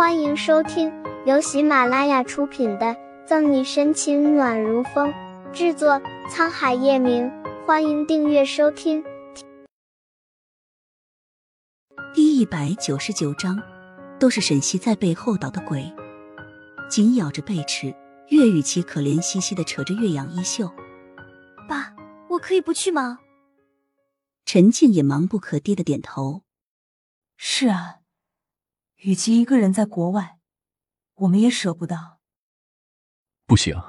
欢迎收听由喜马拉雅出品的《赠你深情暖如风》，制作沧海夜明。欢迎订阅收听。第一百九十九章，都是沈西在背后捣的鬼。紧咬着贝齿，岳雨琪可怜兮兮的扯着岳阳衣袖：“爸，我可以不去吗？”陈静也忙不可迭的点头：“是啊。”与其一个人在国外，我们也舍不得。不行。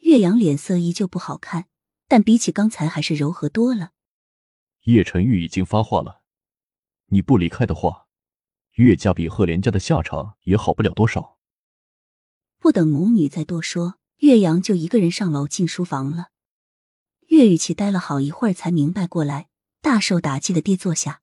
岳阳脸色依旧不好看，但比起刚才还是柔和多了。叶晨玉已经发话了，你不离开的话，岳家比赫连家的下场也好不了多少。不等母女再多说，岳阳就一个人上楼进书房了。岳雨琪待了好一会儿，才明白过来，大受打击的跌坐下。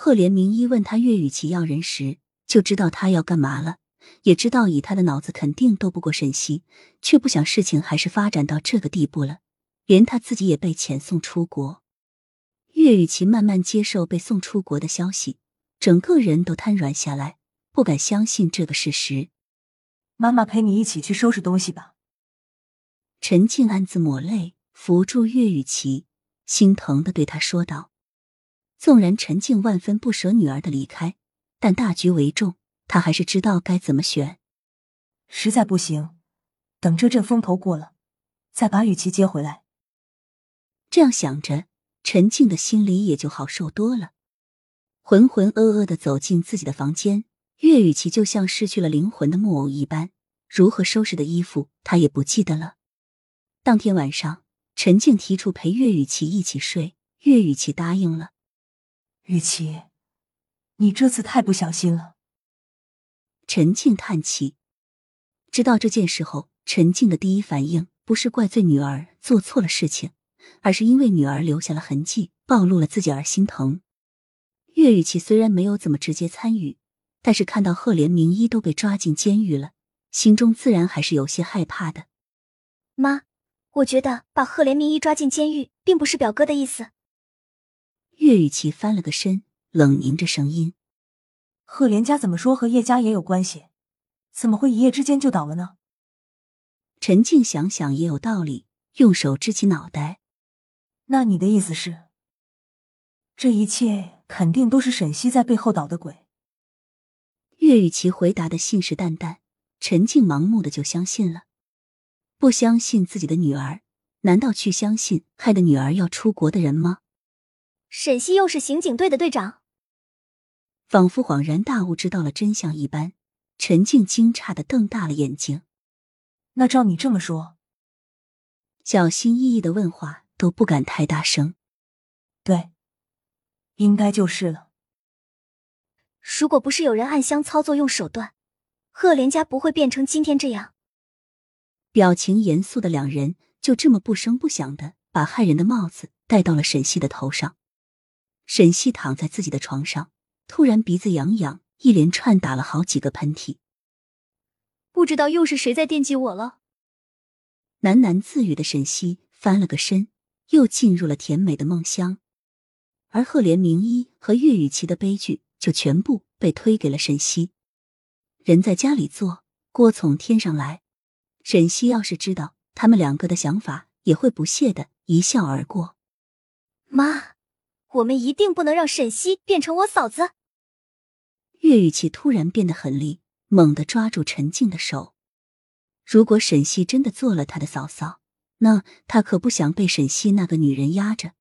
赫连明一问他岳雨琪要人时，就知道他要干嘛了，也知道以他的脑子肯定斗不过沈西，却不想事情还是发展到这个地步了，连他自己也被遣送出国。岳雨琪慢慢接受被送出国的消息，整个人都瘫软下来，不敢相信这个事实。妈妈陪你一起去收拾东西吧。陈静暗自抹泪，扶住岳雨琪，心疼的对他说道。纵然陈静万分不舍女儿的离开，但大局为重，他还是知道该怎么选。实在不行，等这阵风头过了，再把雨琪接回来。这样想着，陈静的心里也就好受多了。浑浑噩噩的走进自己的房间，岳雨琪就像失去了灵魂的木偶一般，如何收拾的衣服，他也不记得了。当天晚上，陈静提出陪岳雨琪一起睡，岳雨琪答应了。雨琪，你这次太不小心了。陈静叹气。知道这件事后，陈静的第一反应不是怪罪女儿做错了事情，而是因为女儿留下了痕迹，暴露了自己而心疼。岳雨琪虽然没有怎么直接参与，但是看到赫连明一都被抓进监狱了，心中自然还是有些害怕的。妈，我觉得把赫连明一抓进监狱，并不是表哥的意思。岳雨琪翻了个身，冷凝着声音：“赫连家怎么说和叶家也有关系？怎么会一夜之间就倒了呢？”陈静想想也有道理，用手支起脑袋：“那你的意思是，这一切肯定都是沈西在背后捣的鬼？”岳雨琪回答的信誓旦旦，陈静盲目的就相信了。不相信自己的女儿，难道去相信害得女儿要出国的人吗？沈西又是刑警队的队长，仿佛恍然大悟，知道了真相一般。陈静惊诧的瞪大了眼睛。那照你这么说，小心翼翼的问话都不敢太大声。对，应该就是了。如果不是有人暗箱操作用手段，赫连家不会变成今天这样。表情严肃的两人就这么不声不响的把害人的帽子戴到了沈西的头上。沈西躺在自己的床上，突然鼻子痒痒，一连串打了好几个喷嚏。不知道又是谁在惦记我了？喃喃自语的沈西翻了个身，又进入了甜美的梦乡。而赫连明一和岳雨琪的悲剧就全部被推给了沈西。人在家里坐，锅从天上来。沈西要是知道他们两个的想法，也会不屑的一笑而过。妈。我们一定不能让沈西变成我嫂子。岳雨琪突然变得狠厉，猛地抓住陈静的手。如果沈西真的做了他的嫂嫂，那他可不想被沈西那个女人压着。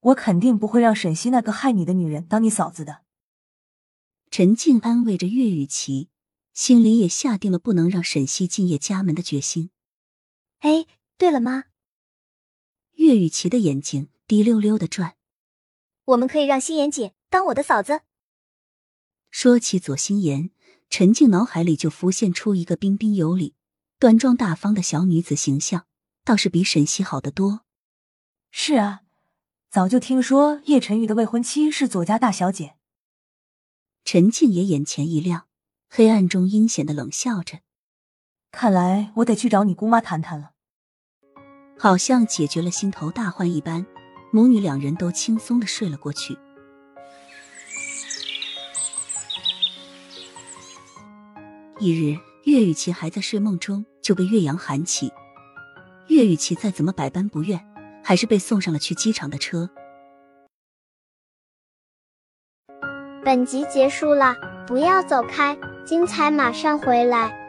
我肯定不会让沈西那个害你的女人当你嫂子的。陈静安慰着岳雨琪，心里也下定了不能让沈西进叶家门的决心。哎，对了，妈。岳雨琪的眼睛滴溜溜的转。我们可以让心妍姐当我的嫂子。说起左心妍，陈静脑海里就浮现出一个彬彬有礼、端庄大方的小女子形象，倒是比沈西好得多。是啊，早就听说叶晨玉的未婚妻是左家大小姐。陈静也眼前一亮，黑暗中阴险的冷笑着。看来我得去找你姑妈谈谈了。好像解决了心头大患一般。母女两人都轻松的睡了过去。一日，岳雨琪还在睡梦中，就被岳阳喊起。岳雨琪再怎么百般不愿，还是被送上了去机场的车。本集结束了，不要走开，精彩马上回来。